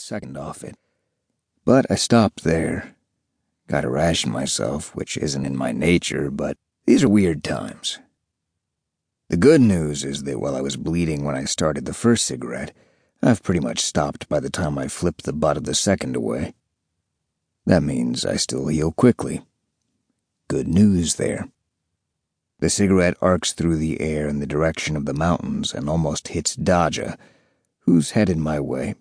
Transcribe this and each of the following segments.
second off it. But I stopped there. Gotta ration myself, which isn't in my nature, but these are weird times. The good news is that while I was bleeding when I started the first cigarette, I've pretty much stopped by the time I flipped the butt of the second away. That means I still heal quickly. Good news there. The cigarette arcs through the air in the direction of the mountains and almost hits Daja, who's headed my way.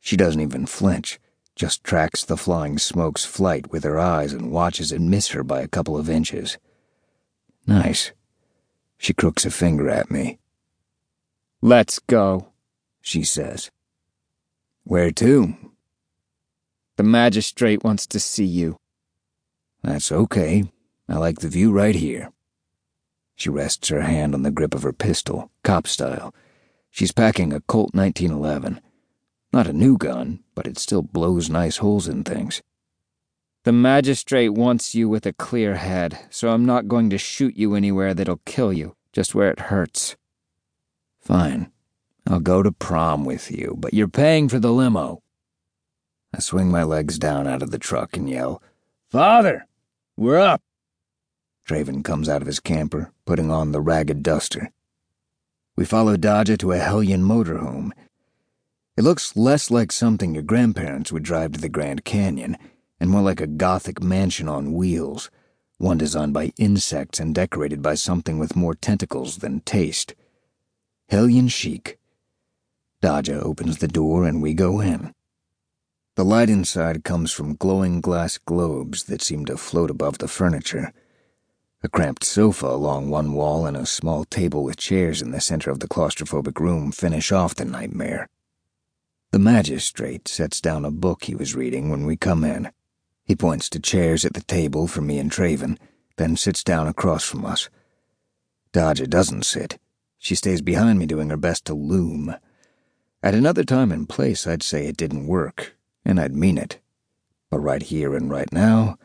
She doesn't even flinch, just tracks the flying smoke's flight with her eyes and watches it miss her by a couple of inches. Nice. She crooks a finger at me. Let's go, she says. Where to? The magistrate wants to see you. That's okay. I like the view right here. She rests her hand on the grip of her pistol, cop style. She's packing a Colt 1911. Not a new gun, but it still blows nice holes in things. The magistrate wants you with a clear head, so I'm not going to shoot you anywhere that'll kill you, just where it hurts. Fine. I'll go to prom with you, but you're paying for the limo. I swing my legs down out of the truck and yell, Father, we're up. Traven comes out of his camper, putting on the ragged duster. We follow Dodger to a Hellion motorhome. It looks less like something your grandparents would drive to the Grand Canyon, and more like a gothic mansion on wheels, one designed by insects and decorated by something with more tentacles than taste. Hellion chic. Daja opens the door and we go in. The light inside comes from glowing glass globes that seem to float above the furniture. A cramped sofa along one wall and a small table with chairs in the center of the claustrophobic room finish off the nightmare. The magistrate sets down a book he was reading when we come in. He points to chairs at the table for me and Traven, then sits down across from us. Dodger doesn't sit. She stays behind me doing her best to loom. At another time and place, I'd say it didn't work, and I'd mean it. But right here and right now,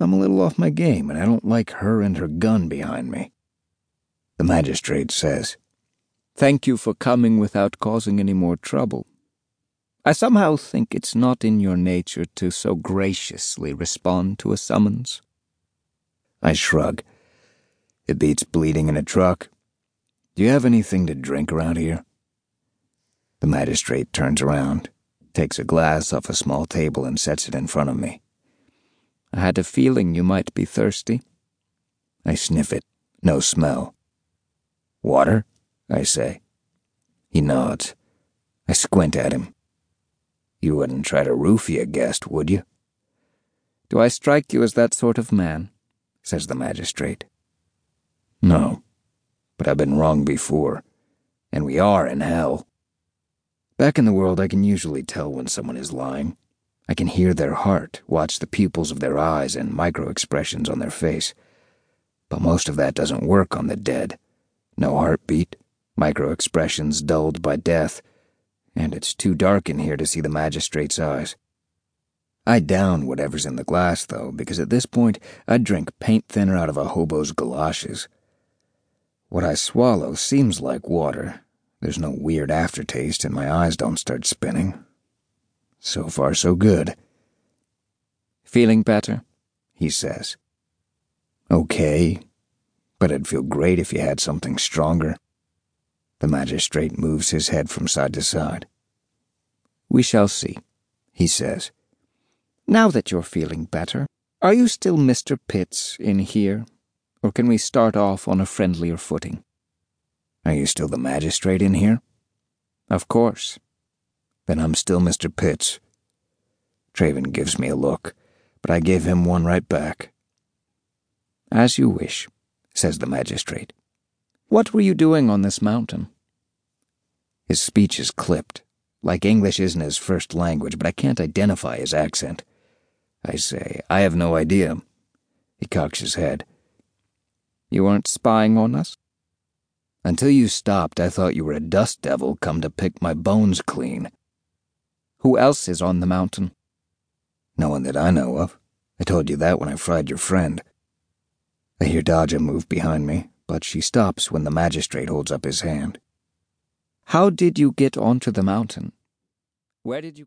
I'm a little off my game, and I don't like her and her gun behind me. The magistrate says, Thank you for coming without causing any more trouble. I somehow think it's not in your nature to so graciously respond to a summons. I shrug. It beats bleeding in a truck. Do you have anything to drink around here? The magistrate turns around, takes a glass off a small table, and sets it in front of me. I had a feeling you might be thirsty. I sniff it. No smell. Water? I say. He nods. I squint at him. You wouldn't try to roofie a guest, would you? Do I strike you as that sort of man? says the magistrate. No, but I've been wrong before, and we are in hell. Back in the world, I can usually tell when someone is lying. I can hear their heart, watch the pupils of their eyes and micro expressions on their face. But most of that doesn't work on the dead. No heartbeat, micro expressions dulled by death, and it's too dark in here to see the magistrate's eyes. I down whatever's in the glass, though, because at this point I'd drink paint thinner out of a hobo's galoshes. What I swallow seems like water. There's no weird aftertaste, and my eyes don't start spinning. So far, so good. Feeling better? He says. Okay, but it'd feel great if you had something stronger. The magistrate moves his head from side to side. We shall see, he says. Now that you're feeling better, are you still Mr. Pitts in here, or can we start off on a friendlier footing? Are you still the magistrate in here? Of course. Then I'm still Mr. Pitts. Traven gives me a look, but I give him one right back. As you wish, says the magistrate. What were you doing on this mountain? His speech is clipped, like English isn't his first language, but I can't identify his accent. I say, I have no idea. He cocks his head. You weren't spying on us? Until you stopped, I thought you were a dust devil come to pick my bones clean. Who else is on the mountain? No one that I know of. I told you that when I fried your friend. I hear Dodger move behind me, but she stops when the magistrate holds up his hand. How did you get onto the mountain? Where did you